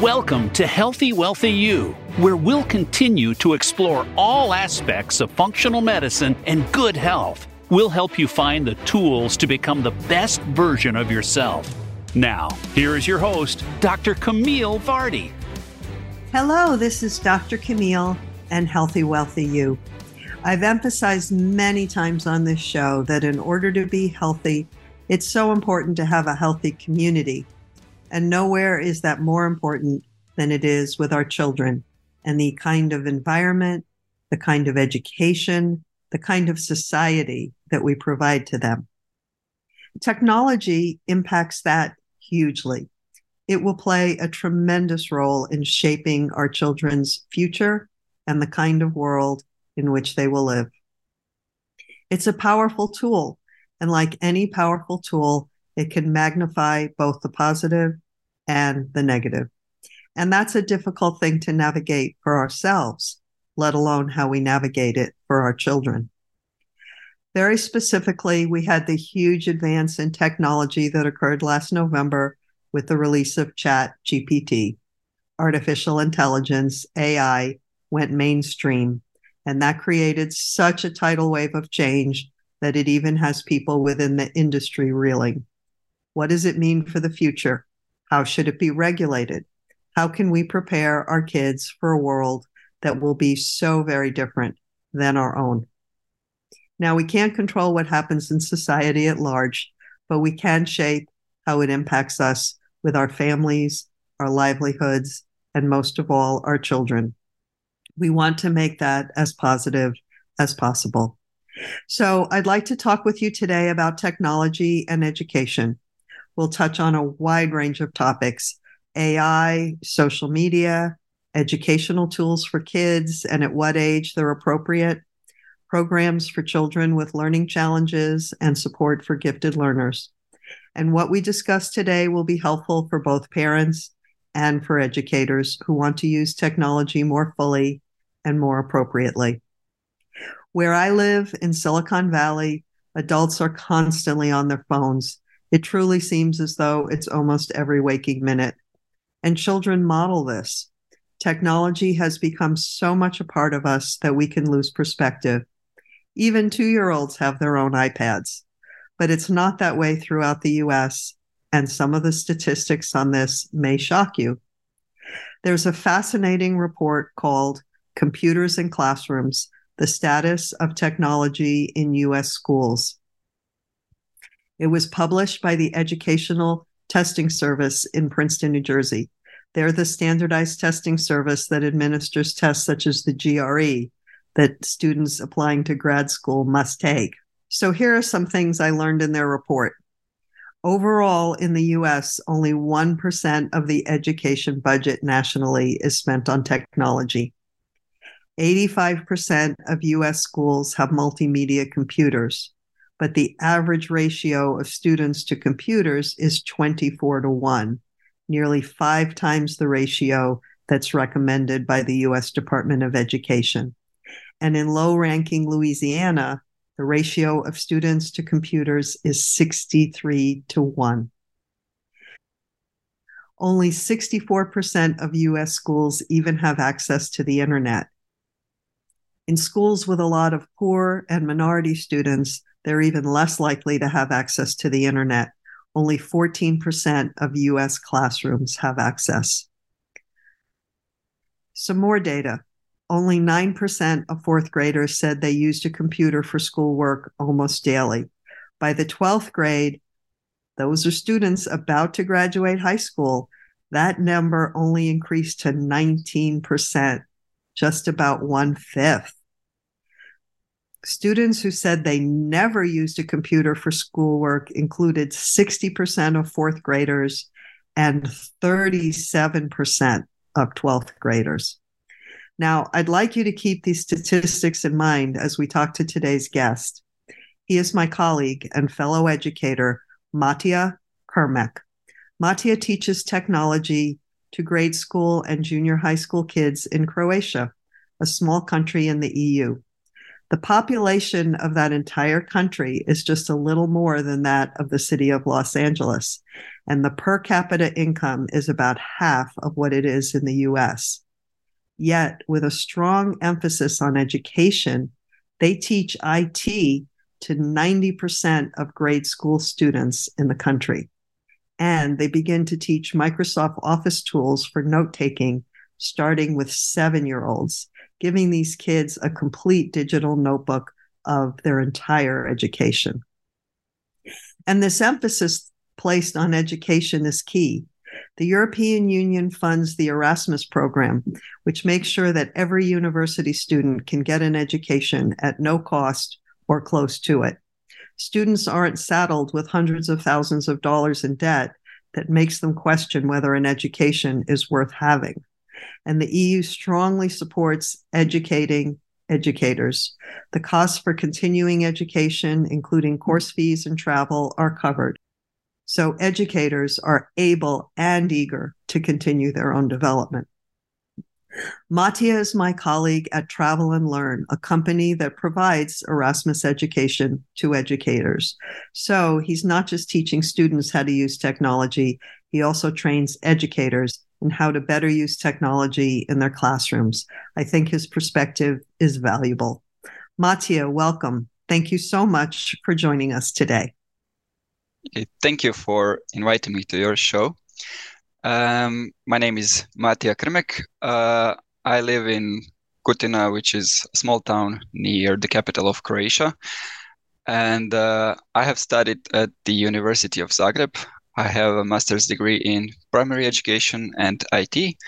Welcome to Healthy Wealthy You, where we'll continue to explore all aspects of functional medicine and good health. We'll help you find the tools to become the best version of yourself. Now, here is your host, Dr. Camille Vardy. Hello, this is Dr. Camille and Healthy Wealthy You. I've emphasized many times on this show that in order to be healthy, it's so important to have a healthy community and nowhere is that more important than it is with our children and the kind of environment, the kind of education, the kind of society that we provide to them. Technology impacts that hugely. It will play a tremendous role in shaping our children's future and the kind of world in which they will live. It's a powerful tool, and like any powerful tool, it can magnify both the positive and the negative. And that's a difficult thing to navigate for ourselves, let alone how we navigate it for our children. Very specifically, we had the huge advance in technology that occurred last November with the release of Chat GPT. Artificial intelligence, AI, went mainstream, and that created such a tidal wave of change that it even has people within the industry reeling. What does it mean for the future? How should it be regulated? How can we prepare our kids for a world that will be so very different than our own? Now, we can't control what happens in society at large, but we can shape how it impacts us with our families, our livelihoods, and most of all, our children. We want to make that as positive as possible. So, I'd like to talk with you today about technology and education. We'll touch on a wide range of topics AI, social media, educational tools for kids, and at what age they're appropriate, programs for children with learning challenges, and support for gifted learners. And what we discuss today will be helpful for both parents and for educators who want to use technology more fully and more appropriately. Where I live in Silicon Valley, adults are constantly on their phones it truly seems as though it's almost every waking minute. And children model this. Technology has become so much a part of us that we can lose perspective. Even two year olds have their own iPads, but it's not that way throughout the US. And some of the statistics on this may shock you. There's a fascinating report called Computers in Classrooms The Status of Technology in US Schools. It was published by the Educational Testing Service in Princeton, New Jersey. They're the standardized testing service that administers tests such as the GRE that students applying to grad school must take. So here are some things I learned in their report. Overall, in the US, only 1% of the education budget nationally is spent on technology. 85% of US schools have multimedia computers but the average ratio of students to computers is 24 to 1, nearly five times the ratio that's recommended by the US Department of Education. And in low ranking Louisiana, the ratio of students to computers is 63 to 1. Only 64% of US schools even have access to the internet. In schools with a lot of poor and minority students, they're even less likely to have access to the internet. Only 14% of US classrooms have access. Some more data. Only 9% of fourth graders said they used a computer for schoolwork almost daily. By the 12th grade, those are students about to graduate high school. That number only increased to 19%, just about one fifth. Students who said they never used a computer for schoolwork included 60% of fourth graders and 37% of 12th graders. Now, I'd like you to keep these statistics in mind as we talk to today's guest. He is my colleague and fellow educator, Matija Krmek. Matija teaches technology to grade school and junior high school kids in Croatia, a small country in the EU. The population of that entire country is just a little more than that of the city of Los Angeles, and the per capita income is about half of what it is in the US. Yet, with a strong emphasis on education, they teach IT to 90% of grade school students in the country. And they begin to teach Microsoft Office tools for note taking, starting with seven year olds giving these kids a complete digital notebook of their entire education. And this emphasis placed on education is key. The European Union funds the Erasmus program, which makes sure that every university student can get an education at no cost or close to it. Students aren't saddled with hundreds of thousands of dollars in debt that makes them question whether an education is worth having and the EU strongly supports educating educators. The costs for continuing education, including course fees and travel, are covered. So educators are able and eager to continue their own development. Matija is my colleague at Travel and Learn, a company that provides Erasmus education to educators. So he's not just teaching students how to use technology, he also trains educators and how to better use technology in their classrooms. I think his perspective is valuable. Matija, welcome. Thank you so much for joining us today. Okay, Thank you for inviting me to your show. Um, my name is Matija Krmek. Uh, I live in Kutina, which is a small town near the capital of Croatia. And uh, I have studied at the University of Zagreb. I have a master's degree in primary education and IT.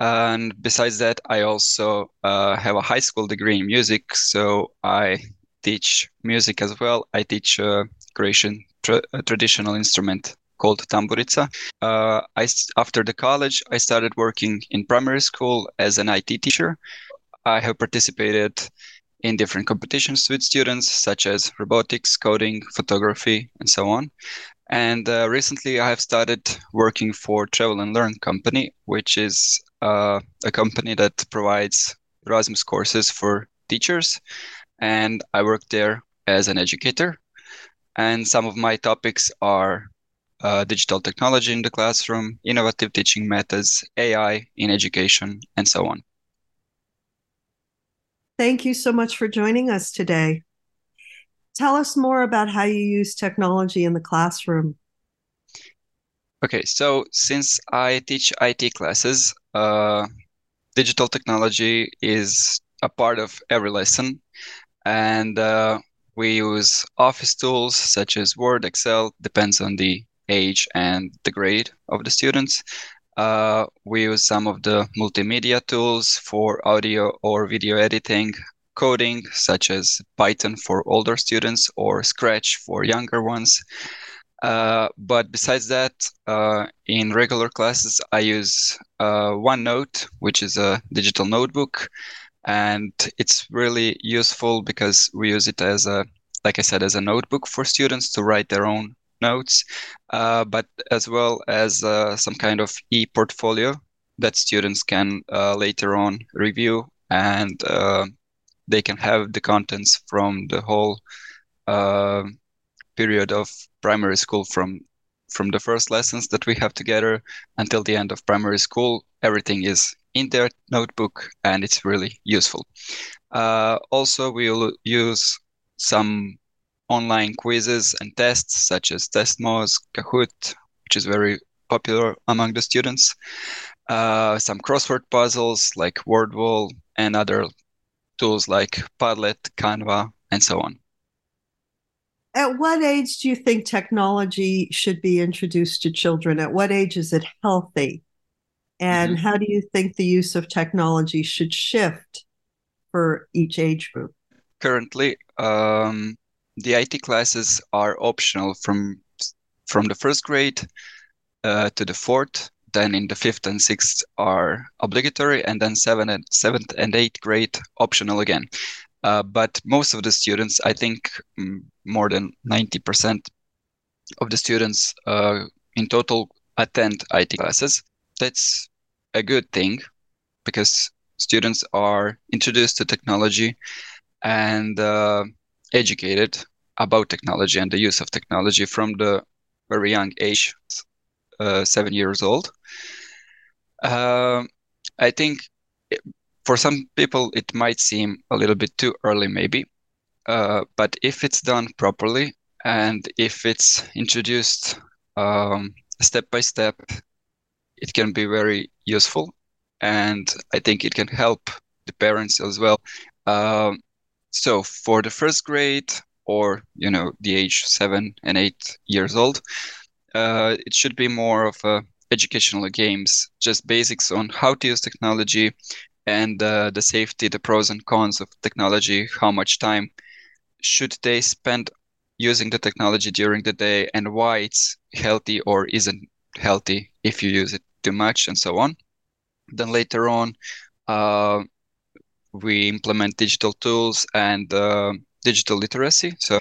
And besides that, I also uh, have a high school degree in music. So I teach music as well. I teach uh, Croatian tra- traditional instrument called tamburica. Uh, I, after the college, I started working in primary school as an IT teacher. I have participated in different competitions with students, such as robotics, coding, photography, and so on. And uh, recently, I have started working for Travel and Learn company, which is uh, a company that provides Erasmus courses for teachers. And I work there as an educator. And some of my topics are uh, digital technology in the classroom, innovative teaching methods, AI in education, and so on. Thank you so much for joining us today. Tell us more about how you use technology in the classroom. Okay, so since I teach IT classes, uh, digital technology is a part of every lesson. And uh, we use office tools such as Word, Excel, depends on the age and the grade of the students. Uh, we use some of the multimedia tools for audio or video editing, coding, such as Python for older students or Scratch for younger ones. Uh, but besides that, uh, in regular classes, I use uh, OneNote, which is a digital notebook, and it's really useful because we use it as a, like I said, as a notebook for students to write their own notes, uh, but as well as uh, some kind of e-portfolio that students can uh, later on review and they can have the contents from the whole period of primary school from from the first lessons that we have together until the end of primary school. Everything is in their notebook and it's really useful. Uh, also we'll use some online quizzes and tests such as testmoz kahoot which is very popular among the students uh, some crossword puzzles like wordwall and other tools like Padlet, Canva, and so on. At what age do you think technology should be introduced to children? At what age is it healthy? And mm-hmm. how do you think the use of technology should shift for each age group? Currently, um, the IT classes are optional from from the first grade uh, to the fourth then in the fifth and sixth are obligatory, and then seventh and seventh and eighth grade optional again. Uh, but most of the students, I think mm, more than 90% of the students uh, in total attend IT classes. That's a good thing because students are introduced to technology and uh, educated about technology and the use of technology from the very young age, uh, seven years old. Uh, I think it, for some people it might seem a little bit too early, maybe, uh, but if it's done properly and if it's introduced um, step by step, it can be very useful, and I think it can help the parents as well. Um, so for the first grade or you know the age seven and eight years old, uh, it should be more of a educational games, just basics on how to use technology and uh, the safety, the pros and cons of technology, how much time should they spend using the technology during the day and why it's healthy or isn't healthy if you use it too much and so on. Then later on, uh, we implement digital tools and uh, digital literacy. So,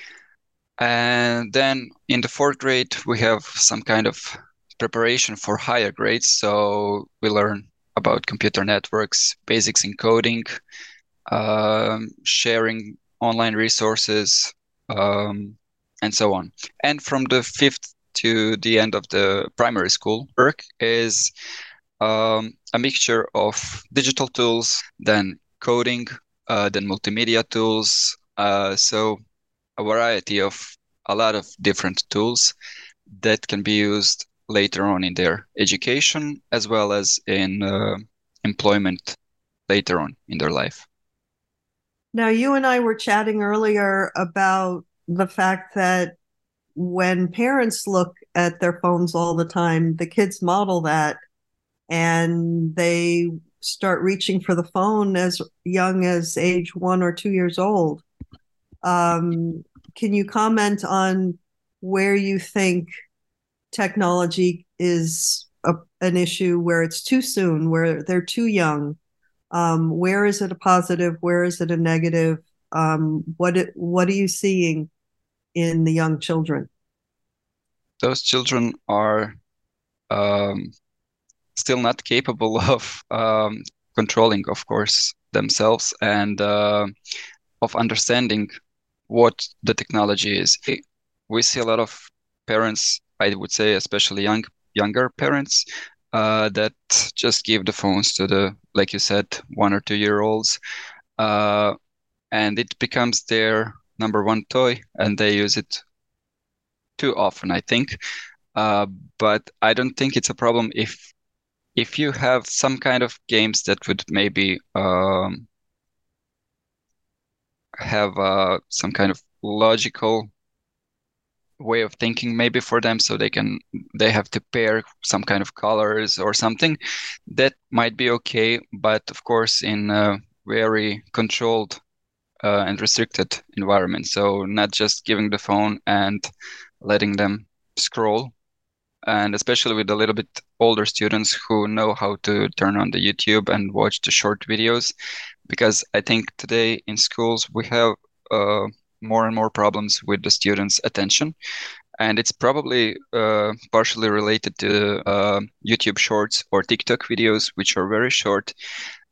and then in the fourth grade, we have some kind of preparation for higher grades. So we learn about computer networks, basics in coding, um, sharing online resources, um, and so on. And from the fifth to the end of the primary school work is um, a mixture of digital tools, then coding, uh, then multimedia tools. Uh, so a variety of a lot of different tools that can be used later on in their education as well as in uh, employment later on in their life. Now, you and I were chatting earlier about the fact that when parents look at their phones all the time, the kids model that and they start reaching for the phone as young as age one or two years old. Um, can you comment on where you think technology is a, an issue, where it's too soon, where they're too young? Um, where is it a positive? Where is it a negative? Um, what what are you seeing in the young children? Those children are um, still not capable of um, controlling, of course, themselves and uh, of understanding what the technology is. We see a lot of parents, I would say, especially young younger parents, uh, that just give the phones to the, like you said, one or two year olds, uh, and it becomes their number one toy, and they use it too often, I think. Uh, but I don't think it's a problem if if you have some kind of games that would maybe um, have uh, some kind of logical way of thinking maybe for them so they can they have to pair some kind of colors or something that might be okay but of course in a very controlled uh, and restricted environment. So not just giving the phone and letting them scroll, and especially with a little bit older students who know how to turn on the YouTube and watch the short videos, because I think today in schools we have uh, more and more problems with the students' attention. And it's probably uh, partially related to uh, YouTube shorts or TikTok videos, which are very short.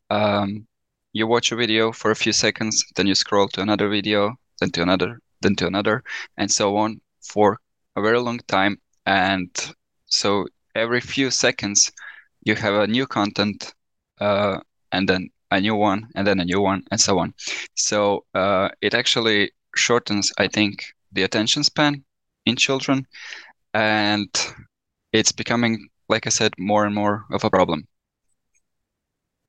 Um, you watch a video for a few seconds, then you scroll to another video, then to another, then to another, and so on for a very long time. And so every few seconds, you have a new content, uh, and then a new one, and then a new one, and so on. So uh, it actually shortens, I think, the attention span in children, and it's becoming, like I said, more and more of a problem.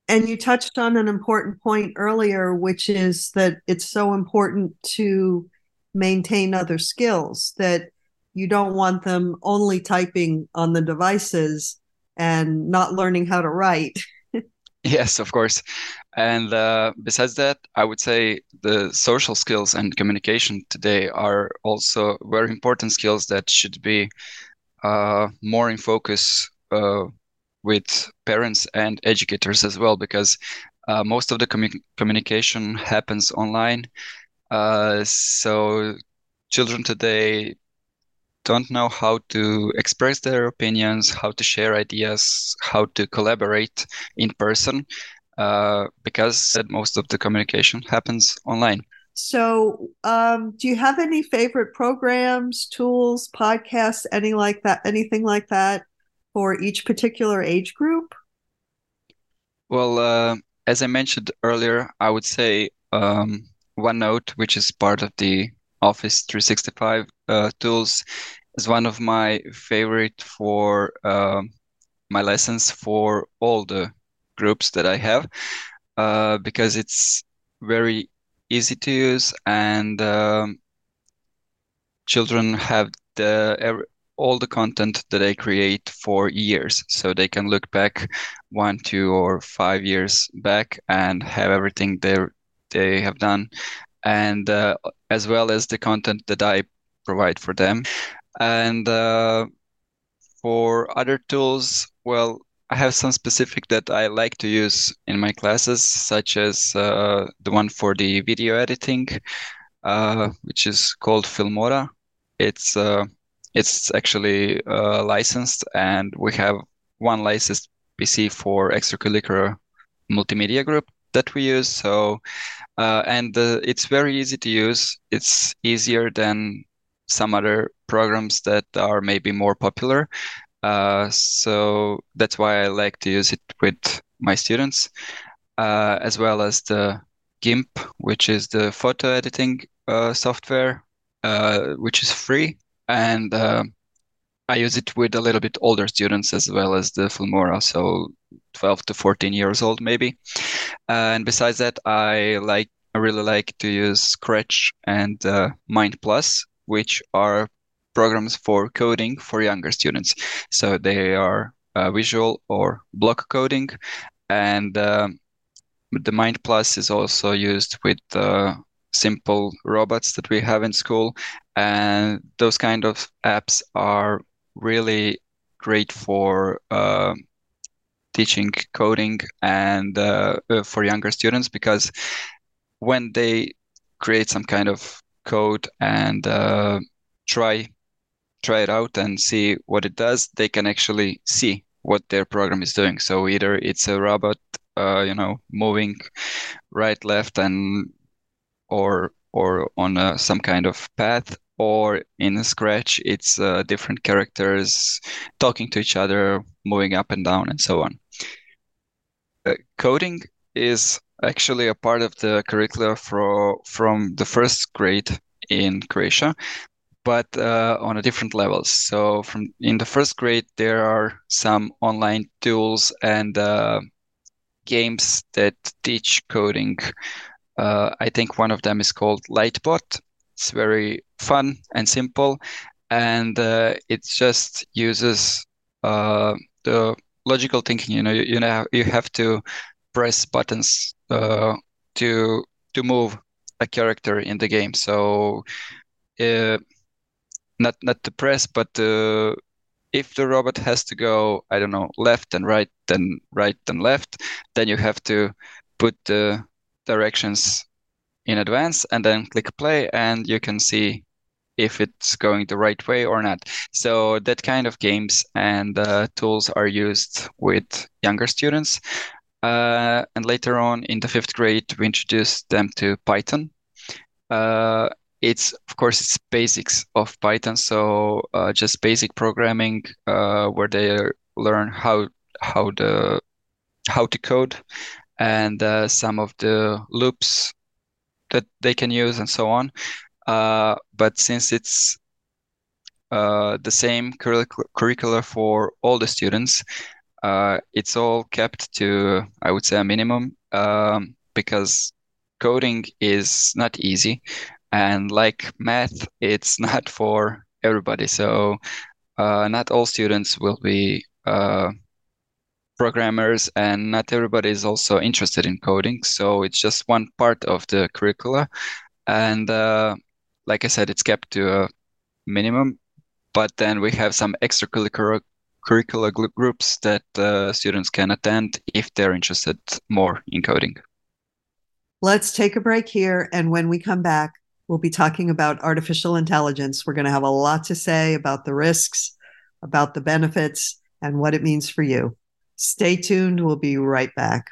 And you touched on an important point earlier, which is that it's so important to maintain other skills that you don't want them only typing on the devices and not learning how to write. yes, of course. And uh, besides that, I would say the social skills and communication today are also very important skills that should be uh, more in focus uh, with parents and educators as well, because uh, most of the commu- communication happens online. Uh, so children today don't know how to express their opinions, how to share ideas, how to collaborate in person, uh, because most of the communication happens online. So, um, do you have any favorite programs, tools, podcasts, any like that, anything like that for each particular age group? Well, uh, as I mentioned earlier, I would say um, OneNote, which is part of the Office 365 uh, tools, is one of my favorite for uh, my lessons for all the groups that I have uh, because it's very easy to use and um, children have the all the content that I create for years. So they can look back one two or five years back and have everything they they have done. And uh, as well as the content that I provide for them and uh, for other tools well I have some specific that I like to use in my classes, such as uh, the one for the video editing, uh, which is called Filmora. It's uh, it's actually uh, licensed, and we have one licensed PC for extracurricular multimedia group that we use. So, uh, and it's very easy to use. It's easier than some other programs that are maybe more popular uh, so that's why I like to use it with my students, uh, as well as the GIMP, which is the photo editing uh, software, uh, which is free. And uh, I use it with a little bit older students as well as the Filmora, so 12 to 14 years old maybe. and besides that, I like I really like to use Scratch and Mind Plus, which are programs for coding for younger students. So they are uh, visual or block coding, and um, the Mind Plus is also used with uh, simple robots that we have in school, and those kind of apps are really great for uh, teaching coding and uh, uh, for younger students because when they create some kind of code and uh, try try it out and see what it does, they can actually see what their program is doing. So either it's a robot, uh, you know, moving right, left, and or or on a, some kind of path, or in Scratch, it's uh, different characters talking to each other, moving up and down, and so on. Uh, coding is actually a part of the curricula for, from the first grade in Croatia but uh, on a different levels. So from in the first grade, there are some online tools and uh, games that teach coding. Uh, I think one of them is called Lightbot. It's very fun and simple, and uh, it just uses uh, the logical thinking. You know, you, you know, you have to press buttons uh, to to move a character in the game. So uh, not not to press, but uh, if the robot has to go, I don't know, left and right, then right and left, then you have to put the directions in advance and then click play, and you can see if it's going the right way or not. So that kind of games and uh, tools are used with younger students. Uh, and later on in the fifth grade, we introduced them to Python. Uh, it's of course it's basics of Python, so uh, just basic programming uh, where they learn how how the how to code and uh, some of the loops that they can use and so on. Uh, but since it's the same curric- curricula for all the students, uh, it's all kept to I would say a minimum um, because coding is not easy. And like math it's not for everybody. So uh, not all students will be uh, programmers and not everybody is also interested in coding. So it's just one part of the curricula. And uh, like i said it's kept to a minimum. But then we have some extracurricular curricular groups that uh, students can attend if they're interested more in coding let's take a break here and when we come back We'll be talking about artificial intelligence. We're going to have a lot to say about the risks, about the benefits, and what it means for you. Stay tuned. We'll be right back.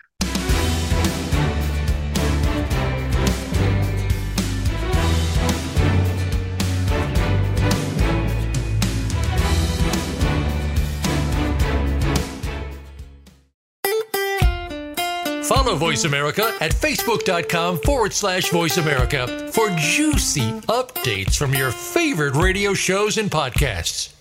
Follow Voice America at facebook.com forward slash voice America for juicy updates from your favorite radio shows and podcasts.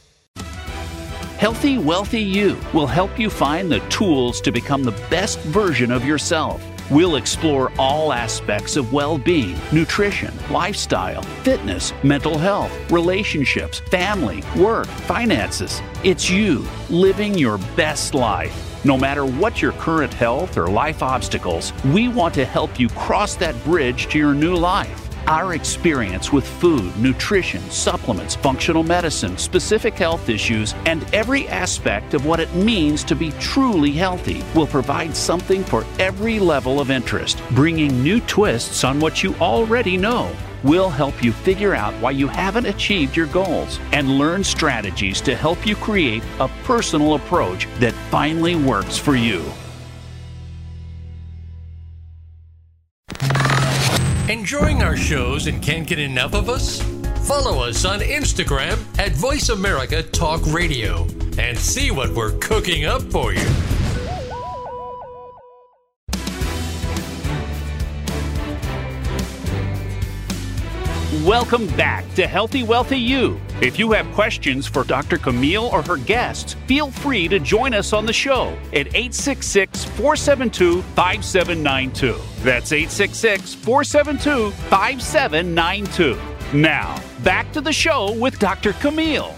Healthy, Wealthy You will help you find the tools to become the best version of yourself. We'll explore all aspects of well being, nutrition, lifestyle, fitness, mental health, relationships, family, work, finances. It's you living your best life. No matter what your current health or life obstacles, we want to help you cross that bridge to your new life. Our experience with food, nutrition, supplements, functional medicine, specific health issues, and every aspect of what it means to be truly healthy will provide something for every level of interest, bringing new twists on what you already know. We'll help you figure out why you haven't achieved your goals and learn strategies to help you create a personal approach that finally works for you. Enjoying our shows and can't get enough of us? Follow us on Instagram at Voice America Talk Radio and see what we're cooking up for you. Welcome back to Healthy Wealthy You. If you have questions for Dr. Camille or her guests, feel free to join us on the show at 866 472 5792. That's 866 472 5792. Now, back to the show with Dr. Camille.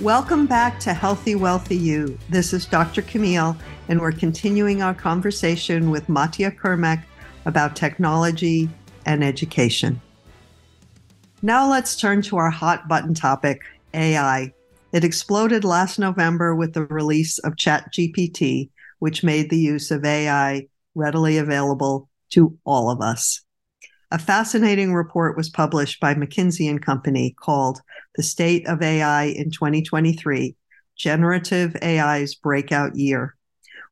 Welcome back to Healthy Wealthy You. This is Dr. Camille, and we're continuing our conversation with Matija Krmek about technology and education. Now let's turn to our hot button topic AI. It exploded last November with the release of ChatGPT, which made the use of AI readily available to all of us. A fascinating report was published by McKinsey and Company called The State of AI in 2023 Generative AI's Breakout Year.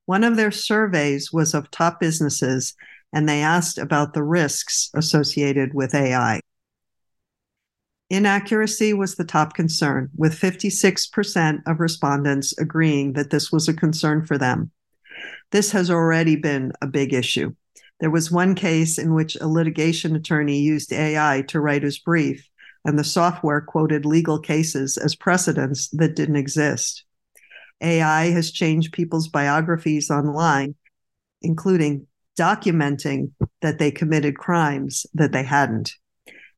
One of their surveys was of top businesses, and they asked about the risks associated with AI. Inaccuracy was the top concern, with 56% of respondents agreeing that this was a concern for them. This has already been a big issue. There was one case in which a litigation attorney used AI to write his brief, and the software quoted legal cases as precedents that didn't exist. AI has changed people's biographies online, including documenting that they committed crimes that they hadn't.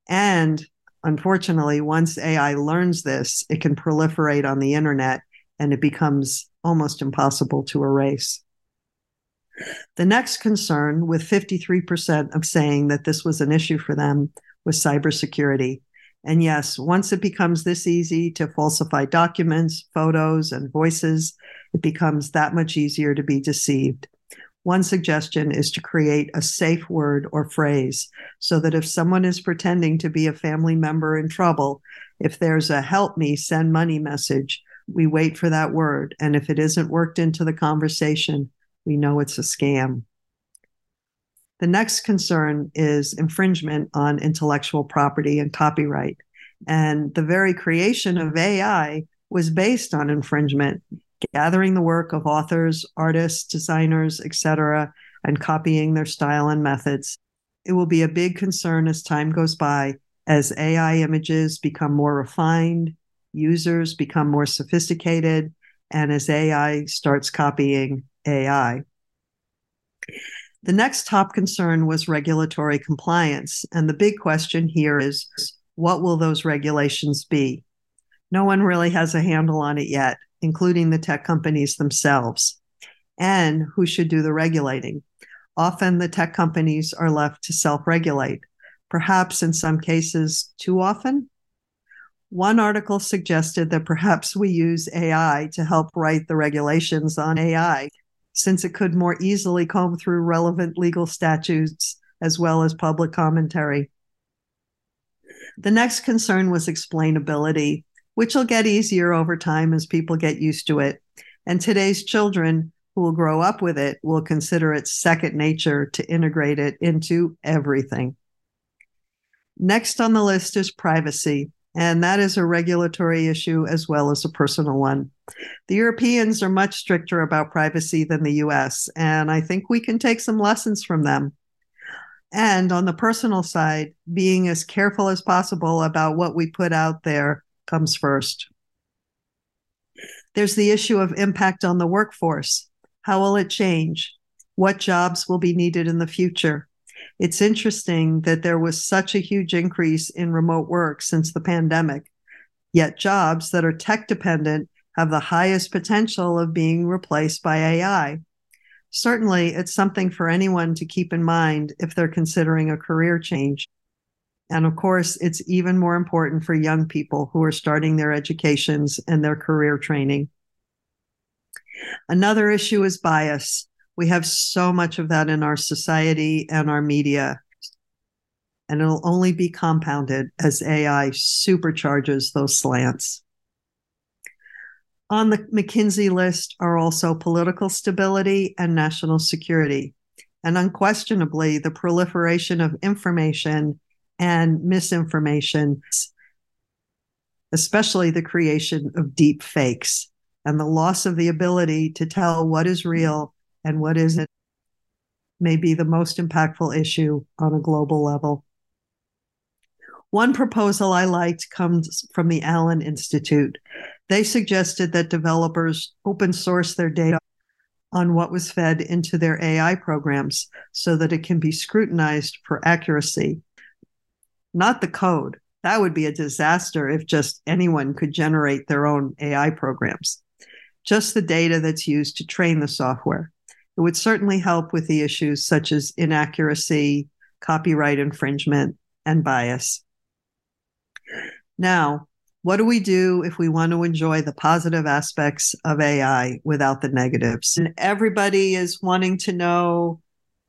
And unfortunately, once AI learns this, it can proliferate on the internet and it becomes almost impossible to erase. The next concern, with 53% of saying that this was an issue for them, was cybersecurity. And yes, once it becomes this easy to falsify documents, photos, and voices, it becomes that much easier to be deceived. One suggestion is to create a safe word or phrase so that if someone is pretending to be a family member in trouble, if there's a help me send money message, we wait for that word. And if it isn't worked into the conversation, we know it's a scam. The next concern is infringement on intellectual property and copyright. And the very creation of AI was based on infringement gathering the work of authors, artists, designers, etc., and copying their style and methods. It will be a big concern as time goes by as AI images become more refined, users become more sophisticated, and as AI starts copying AI. The next top concern was regulatory compliance. And the big question here is what will those regulations be? No one really has a handle on it yet including the tech companies themselves, and who should do the regulating. Often the tech companies are left to self regulate, perhaps in some cases too often. One article suggested that perhaps we use AI to help write the regulations on AI, since it could more easily comb through relevant legal statutes as well as public commentary. The next concern was explainability which will get easier over time as people get used to it. And today's children who will grow up with it will consider it second nature to integrate it into everything. Next on the list is privacy. And that is a regulatory issue as well as a personal one. The Europeans are much stricter about privacy than the US, and I think we can take some lessons from them. And on the personal side, being as careful as possible about what we put out there comes first. There's the issue of impact on the workforce. How will it change? What jobs will be needed in the future? It's interesting that there was such a huge increase in remote work since the pandemic, yet jobs that are tech dependent have the highest potential of being replaced by AI. Certainly, it's something for anyone to keep in mind if they're considering a career change. And of course, it's even more important for young people who are starting their educations and their career training. Another issue is bias. We have so much of that in our society and our media. And it'll only be compounded as AI supercharges those slants. On the McKinsey list are also political stability and national security. And unquestionably, the proliferation of information and misinformation, especially the creation of deep fakes and the loss of the ability to tell what is real and what isn't, may be the most impactful issue on a global level. One proposal I liked comes from the Allen Institute. They suggested that developers open source their data on what was fed into their AI programs so that it can be scrutinized for accuracy. Not the code. That would be a disaster if just anyone could generate their own AI programs. Just the data that's used to train the software. It would certainly help with the issues such as inaccuracy, copyright infringement, and bias. Now, what do we do if we want to enjoy the positive aspects of AI without the negatives? And everybody is wanting to know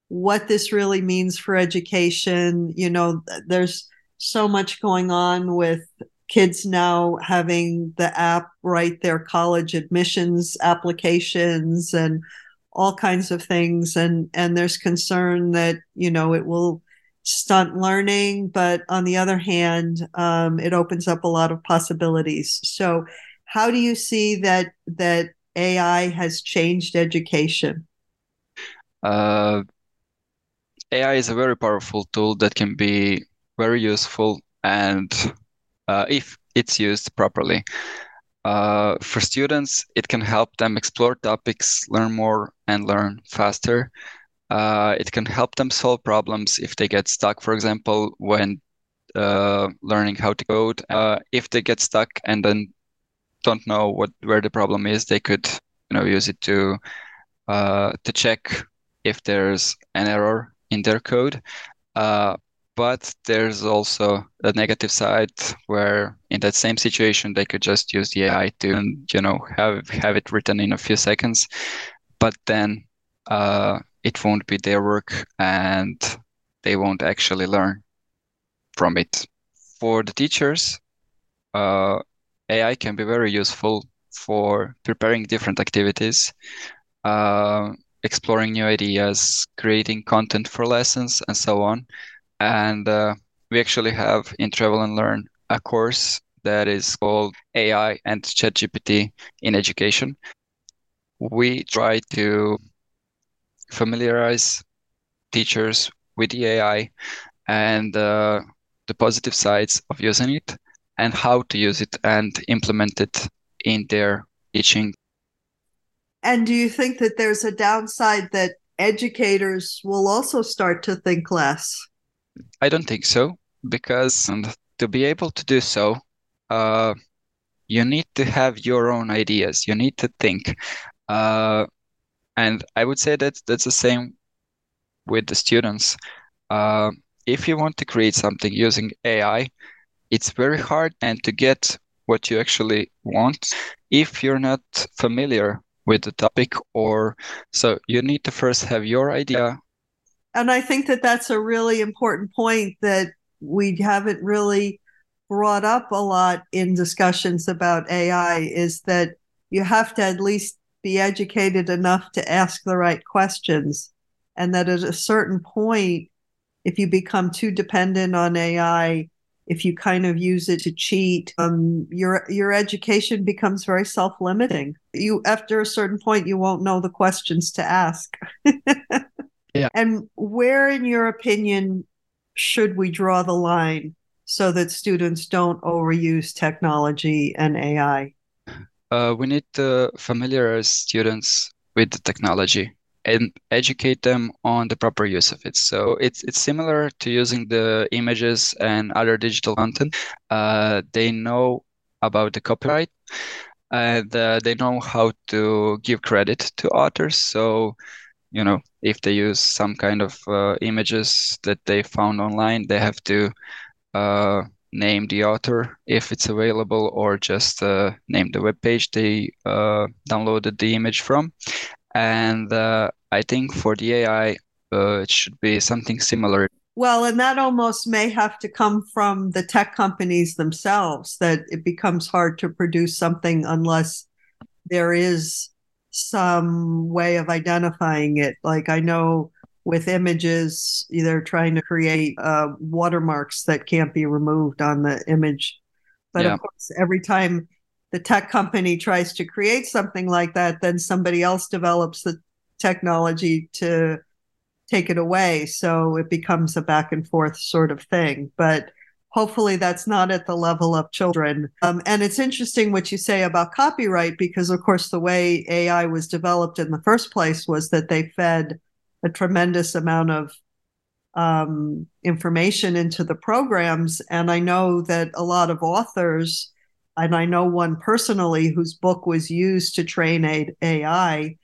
what this really means for education. You know, there's so much going on with kids now having the app write their college admissions applications and all kinds of things and and there's concern that you know it will stunt learning, but on the other hand, um, it opens up a lot of possibilities. So, how do you see that that AI has changed education? Uh, AI is a very powerful tool that can be very useful, and uh, if it's used properly. Uh, for students, it can help them explore topics, learn more, and learn faster. Uh, it can help them solve problems if they get stuck, for example, when uh, learning how to code. Uh, if they get stuck and then don't know what where the problem is, they could you know use it to uh, to check if there's an error in their code. Uh, but there's also a negative side where in that same situation they could just use the AI to you know have have it written in a few seconds, but then uh, it won't be their work and they won't actually learn from it. For the teachers, uh, AI can be very useful for preparing different activities, uh, exploring new ideas, creating content for lessons, and so on. And uh, we actually have in Travel and Learn a course that is called AI and ChatGPT in Education. We try to familiarize teachers with the AI and uh, the positive sides of using it and how to use it and implement it in their teaching. And do you think that there's a downside that educators will also start to think less? I don't think so, because to be able to do so, uh, you need to have your own ideas. You need to think. Uh, and I would say that that's the same with the students. Uh, if you want to create something using AI, it's very hard and to get what you actually want if you're not familiar with the topic or so you need to first have your idea and i think that that's a really important point that we haven't really brought up a lot in discussions about ai is that you have to at least be educated enough to ask the right questions. And that at a certain point, if you become too dependent on AI, if you kind of use it to cheat, um, your your education becomes very self limiting. You after a certain point, you won't know the questions to ask. yeah. And where, in your opinion, should we draw the line so that students don't overuse technology and AI? Uh, we need to familiarize students with the technology and educate them on the proper use of it. So it's it's similar to using the images and other digital content. Uh, they know about the copyright and uh, they know how to give credit to authors. So you know if they use some kind of uh, images that they found online, they have to uh, name the author if it's available or just uh, name the web page they uh, downloaded the image from and uh, I think for the AI, uh, it should be something similar. Well, and that almost may have to come from the tech companies themselves, that it becomes hard to produce something unless there is some way of identifying it. Like I know with images, they're trying to create uh, watermarks that can't be removed on the image. But yeah. of course, every time the tech company tries to create something like that, then somebody else develops the technology to take it away. So it becomes a back and forth sort of thing. But hopefully that's not at the level of children. Um, and it's interesting what you say about copyright, because of course, the way AI was developed in the first place was that they fed a tremendous amount of um, information into the programs. And I know that a lot of authors, and I know one personally whose book was used to train AI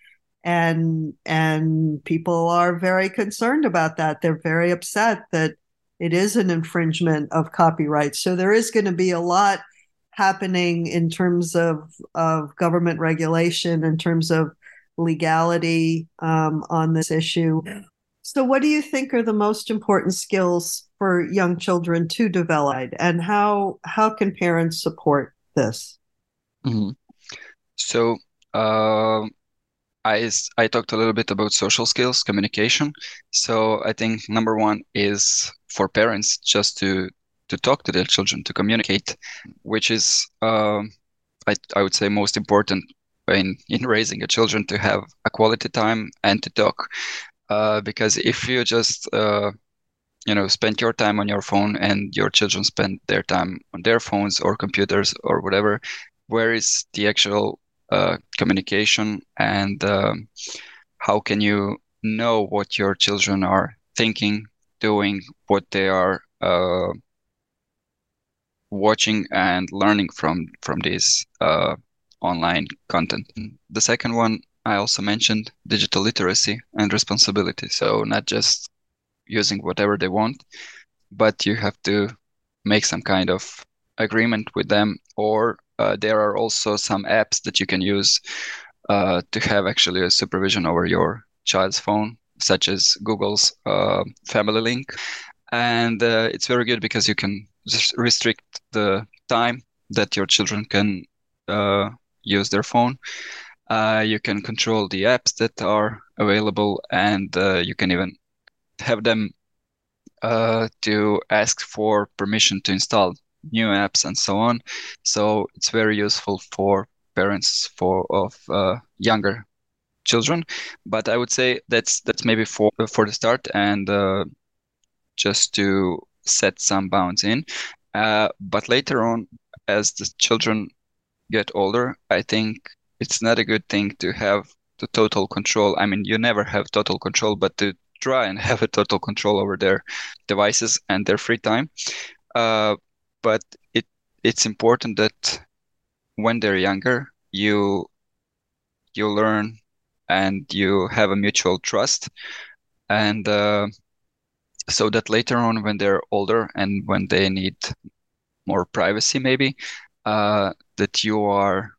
and and people are very concerned about that. They're very upset that it is an infringement of copyright. So there is going to be a lot happening in terms of of government regulation in terms of legality um, on this issue. So what do you think are the most important skills for young children to develop? And how how can parents support this mm-hmm. so uh, I, I talked a little bit about social skills, communication. So I think number one is for parents just to to talk to their children, to communicate, which is uh, I I would say most important in in raising a children to have a quality time and to talk. Uh, because if you just uh, you know spend your time on your phone and your children spend their time on their phones or computers or whatever, where is the actual uh, communication and um, how can you know what your children are thinking, doing, what they are uh, watching and learning from from this uh, online content. The second one I also mentioned digital literacy and responsibility. So not just using whatever they want, but you have to make some kind of agreement with them or uh, there are also some apps that you can use uh, to have actually a supervision over your child's phone, such as Google's uh, Family Link. And uh, it's very good because you can restrict the time that your children can uh, use their phone. Uh, you can control the apps that are available, and you can even have them to ask for permission to install new apps and so on. So it's very useful for parents for of uh, younger children. But I would say that's that's maybe for for the start and uh, just to set some bounds in. Uh, but later on, as the children get older, I think it's not a good thing to have the total control. I mean, you never have total control, but to try and have a total control over their devices and their free time. Uh, but it it's important that when they're younger, you you learn and you have a mutual trust, and uh, so that later on, when they're older and when they need more privacy, maybe uh, that you are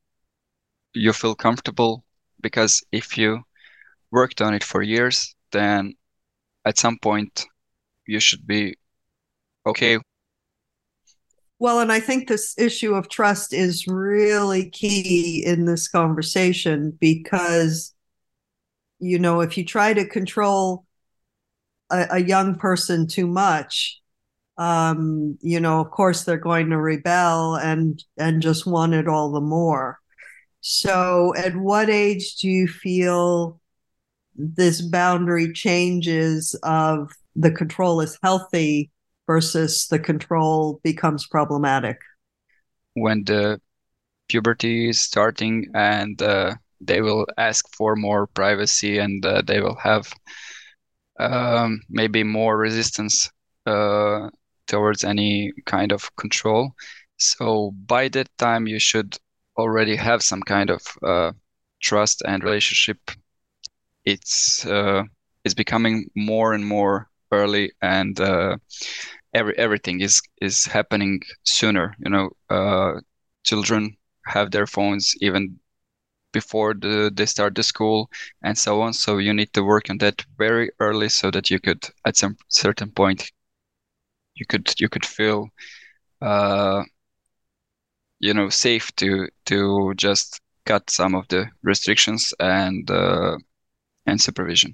you feel comfortable because if you worked on it for years, then at some point you should be okay well, and I think this issue of trust is really key in this conversation because, you know, if you try to control a, a young person too much, um, you know, of course they're going to rebel and and just want it all the more. So, at what age do you feel this boundary changes of the control is healthy versus the control becomes problematic? When the puberty is starting and uh, they will ask for more privacy and uh, they will have um, maybe more resistance uh, towards any kind of control. So by that time, you should already have some kind of uh, trust and relationship. It's uh, it's becoming more and more early, and uh, every everything is is happening sooner. You know, uh, children have their phones even before the, they start the school and so on. So you need to work on that very early so that you could, at some certain point, you could you could feel uh, you know safe to to just cut some of the restrictions and uh, and supervision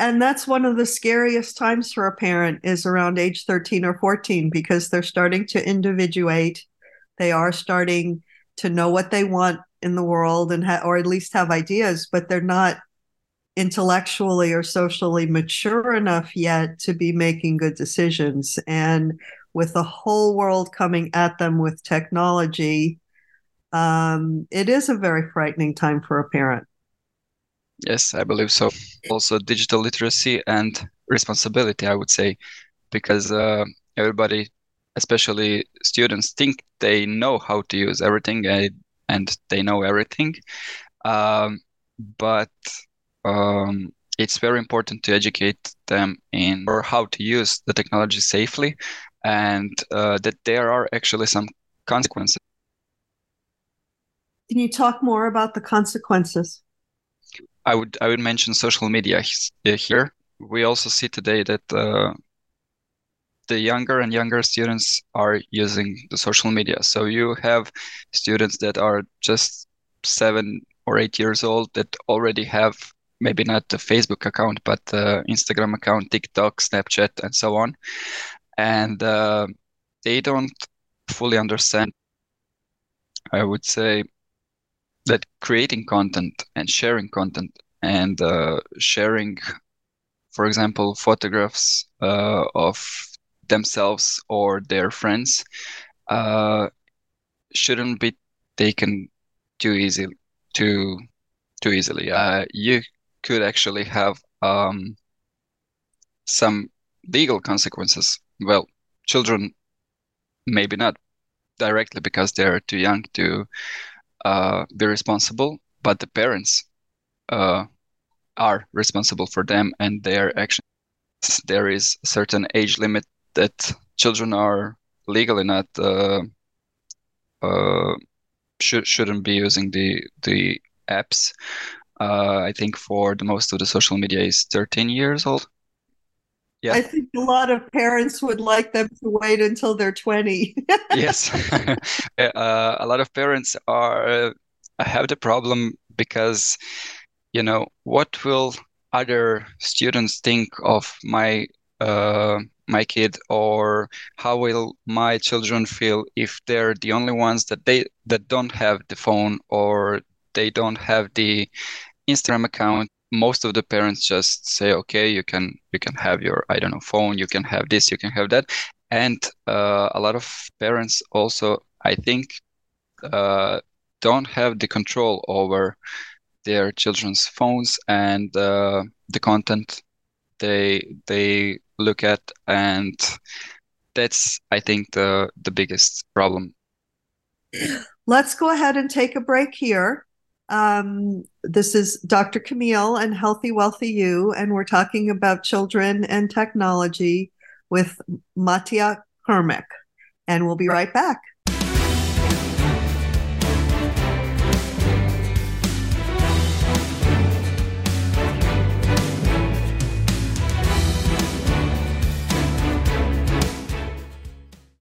and that's one of the scariest times for a parent is around age 13 or 14 because they're starting to individuate they are starting to know what they want in the world and ha- or at least have ideas but they're not intellectually or socially mature enough yet to be making good decisions. And with the whole world coming at them with technology, um, it is a very frightening time for a parent. Yes, I believe so. Also, digital literacy and responsibility, I would say, because uh, everybody, especially students, think they know how to use everything and and they know everything. Um, but um, it's very important to educate them in or how to use the technology safely and uh, that there are actually some consequences. Can you talk more about the consequences? I would I would mention social media uh, here. We also see today that uh, the younger and younger students are using the social media. So you have students that are just seven or eight years old that already have maybe not the Facebook account, but the Instagram account, TikTok, Snapchat, and so on. And uh, they don't fully understand, I would say, that creating content and sharing content and uh, sharing, for example, photographs uh, of themselves or their friends uh, shouldn't be taken too easy too too easily. Uh, you could actually have um, some legal consequences. Well, children maybe not directly because they're too young to uh, be responsible, but the parents uh, are responsible for them and their actions. There is a certain age limit that children are legally not uh, uh should shouldn't be using the the apps uh, I think for the most of the social media is 13 years old. Yeah. I think a lot of parents would like them to wait until they're 20. yes. uh, a lot of parents are uh, have the problem because you know what will other students think of my uh, my kid or how will my children feel if they're the only ones that they that don't have the phone or they don't have the Instagram account, most of the parents just say, okay, you can you can have your I don't know phone, you can have this, you can have that, and uh, a lot of parents also, I think, uh, don't have the control over their children's phones and uh, the content they they look at, and that's I think the the biggest problem. Let's go ahead and take a break here. Um, this is Dr. Camille and Healthy Wealthy You, and we're talking about children and technology with Matija Krmek. And we'll be right back.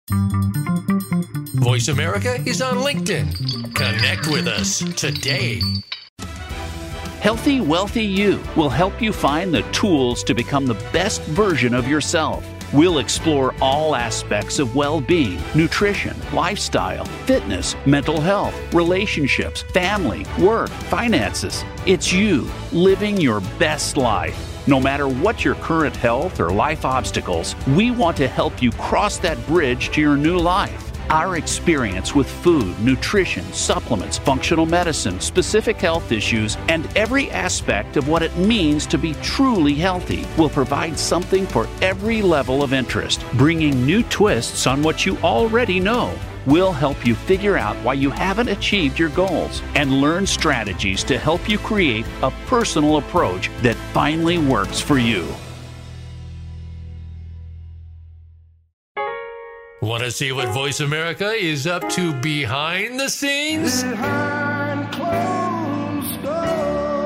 Voice America is on LinkedIn. Connect with us today. Healthy, Wealthy You will help you find the tools to become the best version of yourself. We'll explore all aspects of well being, nutrition, lifestyle, fitness, mental health, relationships, family, work, finances. It's you living your best life. No matter what your current health or life obstacles, we want to help you cross that bridge to your new life. Our experience with food, nutrition, supplements, functional medicine, specific health issues, and every aspect of what it means to be truly healthy will provide something for every level of interest, bringing new twists on what you already know. We'll help you figure out why you haven't achieved your goals and learn strategies to help you create a personal approach that finally works for you. Want to see what Voice America is up to behind the scenes?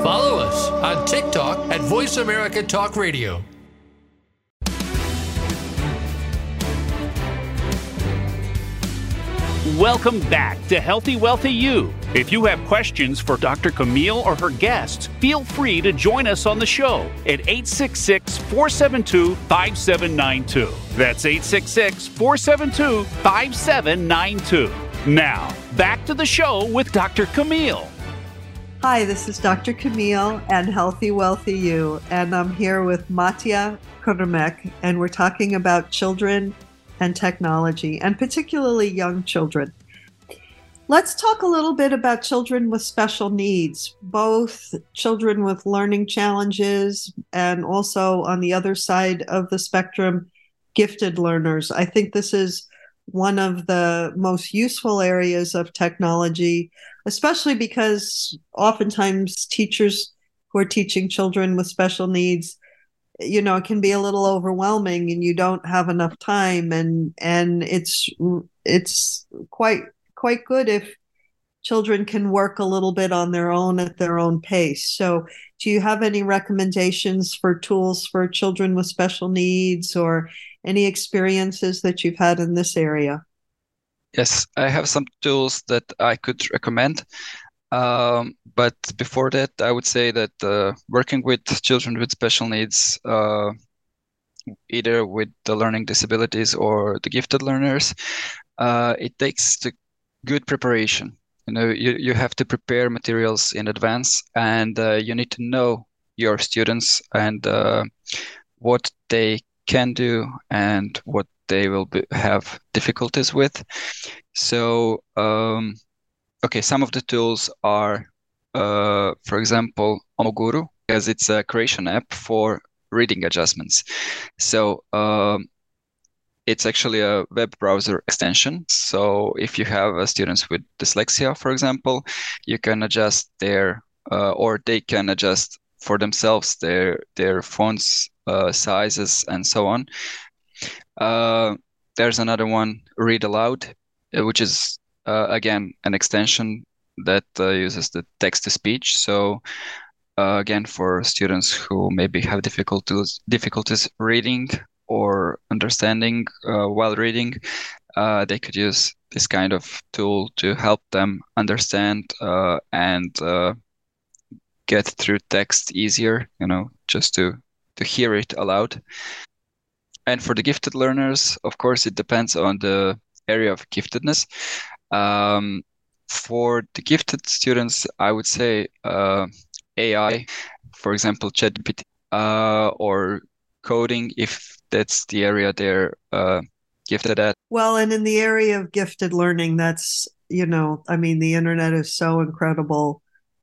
Follow us on TikTok at Voice America Talk Radio. Welcome back to Healthy Wealthy You. If you have questions for Dr. Camille or her guests, feel free to join us on the show at 866 472 5792. That's 866 472 5792. Now, back to the show with Dr. Camille. Hi, this is Dr. Camille and Healthy Wealthy You, and I'm here with Matija Krmek, and we're talking about children and technology, and particularly young children. Let's talk a little bit about children with special needs, both children with learning challenges and also on the other side of the spectrum, gifted learners. I think this is one of the most useful areas of technology, especially because oftentimes teachers who are teaching children with special needs you know it can be a little overwhelming and you don't have enough time and and it's it's quite quite good if children can work a little bit on their own at their own pace. So do you have any recommendations for tools for children with special needs or any experiences that you've had in this area? Yes i have some tools that i could recommend um, but before that, I would say that uh, working with children with special needs, uh, either with the learning disabilities or the gifted learners, uh, it takes good preparation. You know, you, you have to prepare materials in advance, and uh, you need to know your students and uh, what they can do and what they will be, have difficulties with. So. Um, okay, some of the tools are, uh, for example, Omoguru, because it's a creation app for reading adjustments. So um, it's actually a web browser extension. So if you have uh, students with dyslexia, for example, you can adjust their, uh, or they can adjust for themselves their their fonts uh, sizes and so on. Uh, there's another one, Read Aloud, uh, which is uh, again an extension that uh, uses the text to speech. So uh, again, for students who maybe have difficulties difficulties reading or understanding uh, while reading, uh, they could use this kind of tool to help them understand uh, and get through text easier. You know, just to to hear it aloud. And for the gifted learners, of course, it depends on the area of giftedness. Um, for the gifted students, I would say uh, AI, for example, ChatGPT, uh, or coding, if that's the area they're uh, gifted at. Well, and in the area of gifted learning, that's you know, I mean, the internet is so incredible,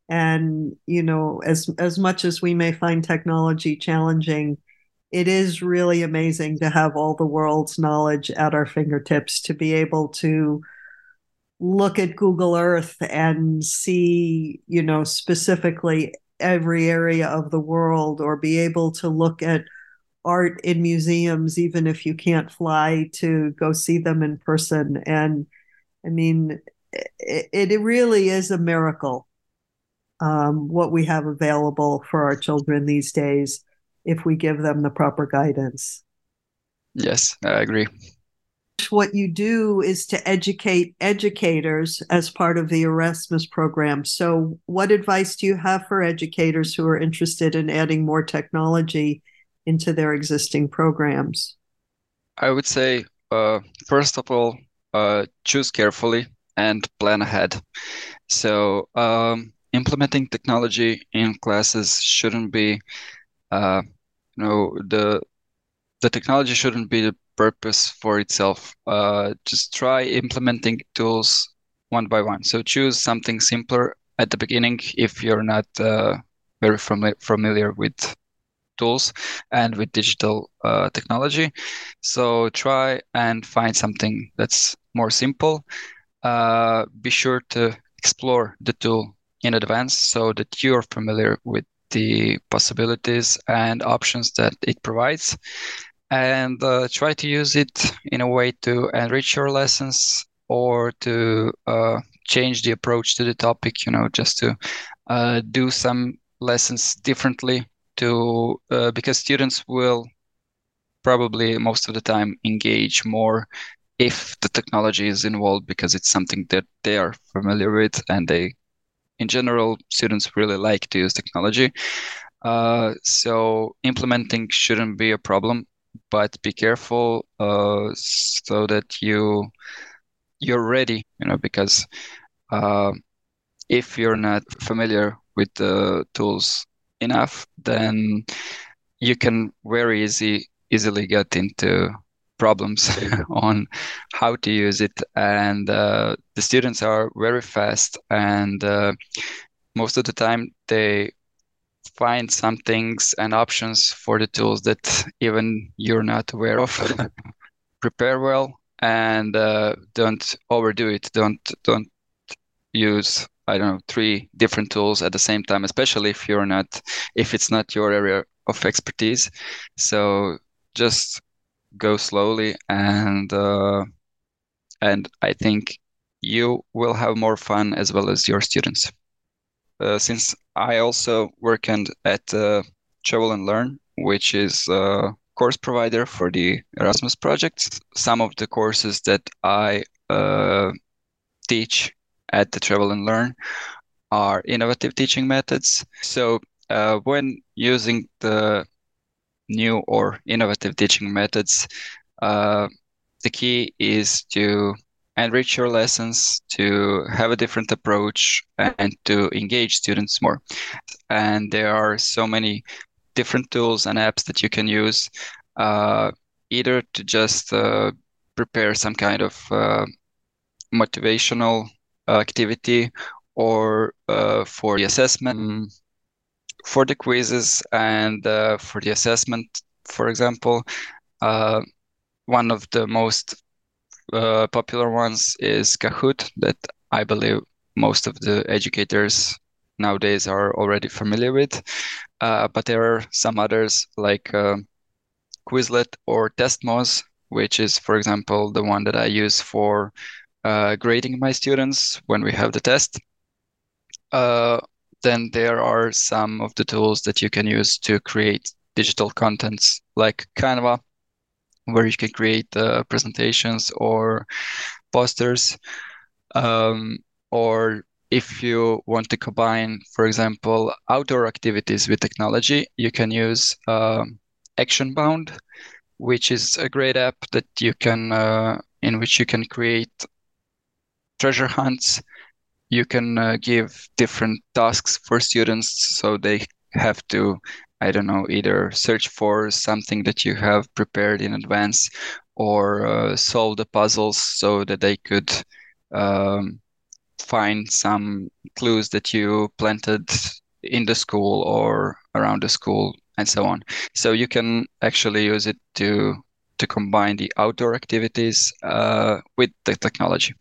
and you know, as as much as we may find technology challenging. It is really amazing to have all the world's knowledge at our fingertips to be able to look at Google Earth and see, you know, specifically every area of the world or be able to look at art in museums, even if you can't fly to go see them in person. And I mean, it, it really is a miracle um, what we have available for our children these days if we give them the proper guidance. Yes, I agree what you do is to educate educators as part of the Erasmus program. So, what advice do you have for educators who are interested in adding more technology into their existing programs? I would say, uh, first of all, uh, choose carefully and plan ahead. So, um, implementing technology in classes shouldn't be, uh, you know, the the technology shouldn't be the purpose for itself. Uh, just try implementing tools one by one. So choose something simpler at the beginning if you're not uh, very fami- familiar with tools and with digital uh, technology. So try and find something that's more simple. Uh, be sure to explore the tool in advance so that you're familiar with the possibilities and options that it provides and uh, try to use it in a way to enrich your lessons or to uh, change the approach to the topic you know just to uh, do some lessons differently to uh, because students will probably most of the time engage more if the technology is involved because it's something that they are familiar with and they in general students really like to use technology. Uh, so implementing shouldn't be a problem but be careful uh, so that you you're ready you know because uh, if you're not familiar with the tools enough then you can very easy easily get into problems on how to use it. And uh, the students are very fast and uh, most of the time they find some things and options for the tools that even you're not aware of. Prepare well and uh, don't overdo it. Don't don't use I don't know three different tools at the same time, especially if you're not if it's not your area of expertise. So just go slowly and uh, and I think you will have more fun as well as your students. Uh, since I also work and at uh, Travel and Learn, which is a course provider for the Erasmus project. Some of the courses that I uh, teach at the Travel and Learn are innovative teaching methods. So uh, when using the new or innovative teaching methods, uh, the key is to enrich your lessons, to have a different approach, and to engage students more. And there are so many different tools and apps that you can use, uh, either to just uh, prepare some kind of uh, motivational activity or uh, for the assessment, for the quizzes and uh, for the assessment, for example. Uh, one of the most uh, popular ones is Kahoot, that I believe most of the educators nowadays are already familiar with. Uh, but there are some others like uh, Quizlet or TestMoz, which is, for example, the one that I use for uh, grading my students when we have the test. Uh, then there are some of the tools that you can use to create digital contents like Canva, where you can create uh, presentations or posters um, or if you want to combine for example outdoor activities with technology you can use um, actionbound which is a great app that you can uh, in which you can create treasure hunts. You can uh, give different tasks for students so they have to I don't know, either search for something that you have prepared in advance or uh, solve the puzzles so that they could um, find some clues that you planted in the school or around the school and so on. So you can actually use it to to combine the outdoor activities uh, with the technology,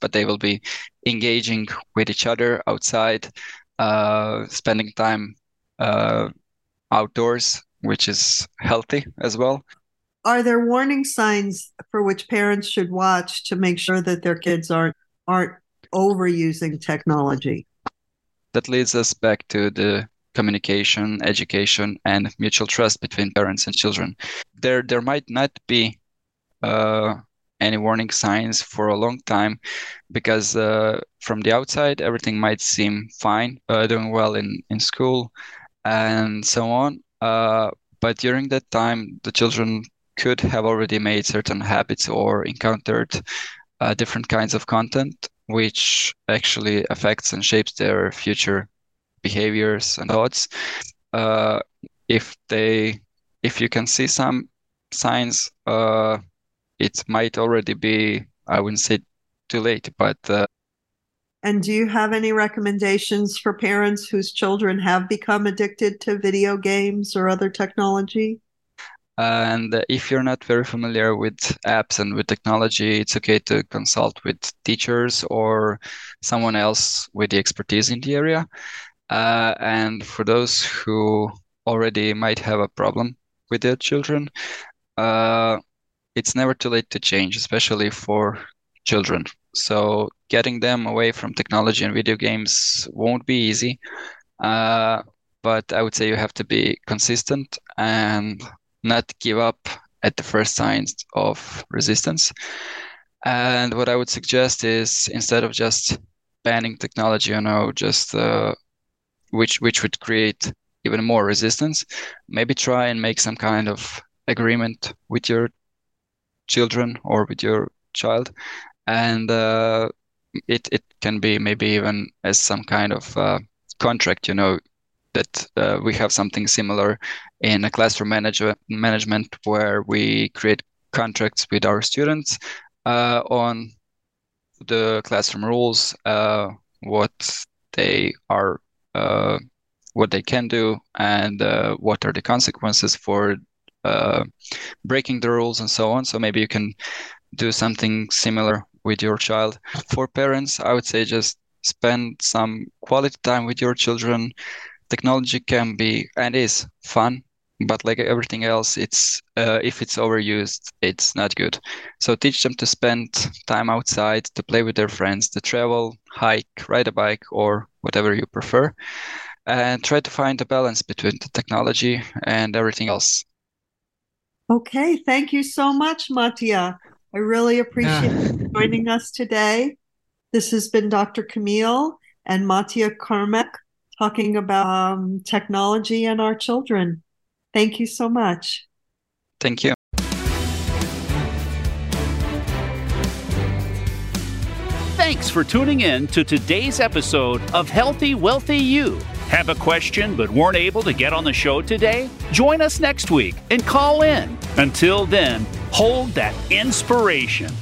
but they will be engaging with each other outside, uh, spending time uh, outdoors, which is healthy as well. Are there warning signs for which parents should watch to make sure that their kids aren't aren't overusing technology? That leads us back to the communication, education, and mutual trust between parents and children. There, there might not be uh, any warning signs for a long time because uh, from the outside everything might seem fine, uh, doing well in in school, and so on. Uh, but during that time, the children could have already made certain habits or encountered uh, different kinds of content, which actually affects and shapes their future behaviors and thoughts. Uh, if they, if you can see some signs, uh, it might already be, I wouldn't say too late, but. And do you have any recommendations for parents whose children have become addicted to video games or other technology? And if you're not very familiar with apps and with technology, it's okay to consult with teachers or someone else with the expertise in the area. Uh, and for those who already might have a problem with their children, uh, it's never too late to change, especially for children. So getting them away from technology and video games won't be easy. Uh, but I would say you have to be consistent and not give up at the first signs of resistance. And what I would suggest is instead of just banning technology, you know, just uh, which which would create even more resistance, maybe try and make some kind of agreement with your children or with your child, and uh, it it can be maybe even as some kind of uh, contract, you know, that uh, we have something similar in a classroom manage- management where we create contracts with our students uh, on the classroom rules, uh, what they are, uh, what they can do, and what are the consequences for breaking the rules and so on. So maybe you can do something similar with your child. For parents, I would say just spend some quality time with your children. Technology can be and is fun but like everything else it's uh, if it's overused it's not good. So teach them to spend time outside to play with their friends to travel hike ride a bike or whatever you prefer and try to find a balance between the technology and everything else. Okay thank you so much Matija i really appreciate yeah. joining us today this has been dr camille and Matija Krmek talking about um, technology and our children. Thank you so much. Thank you. Thanks for tuning in to today's episode of Healthy Wealthy You. Have a question but weren't able to get on the show today? Join us next week and call in. Until then, hold that inspiration.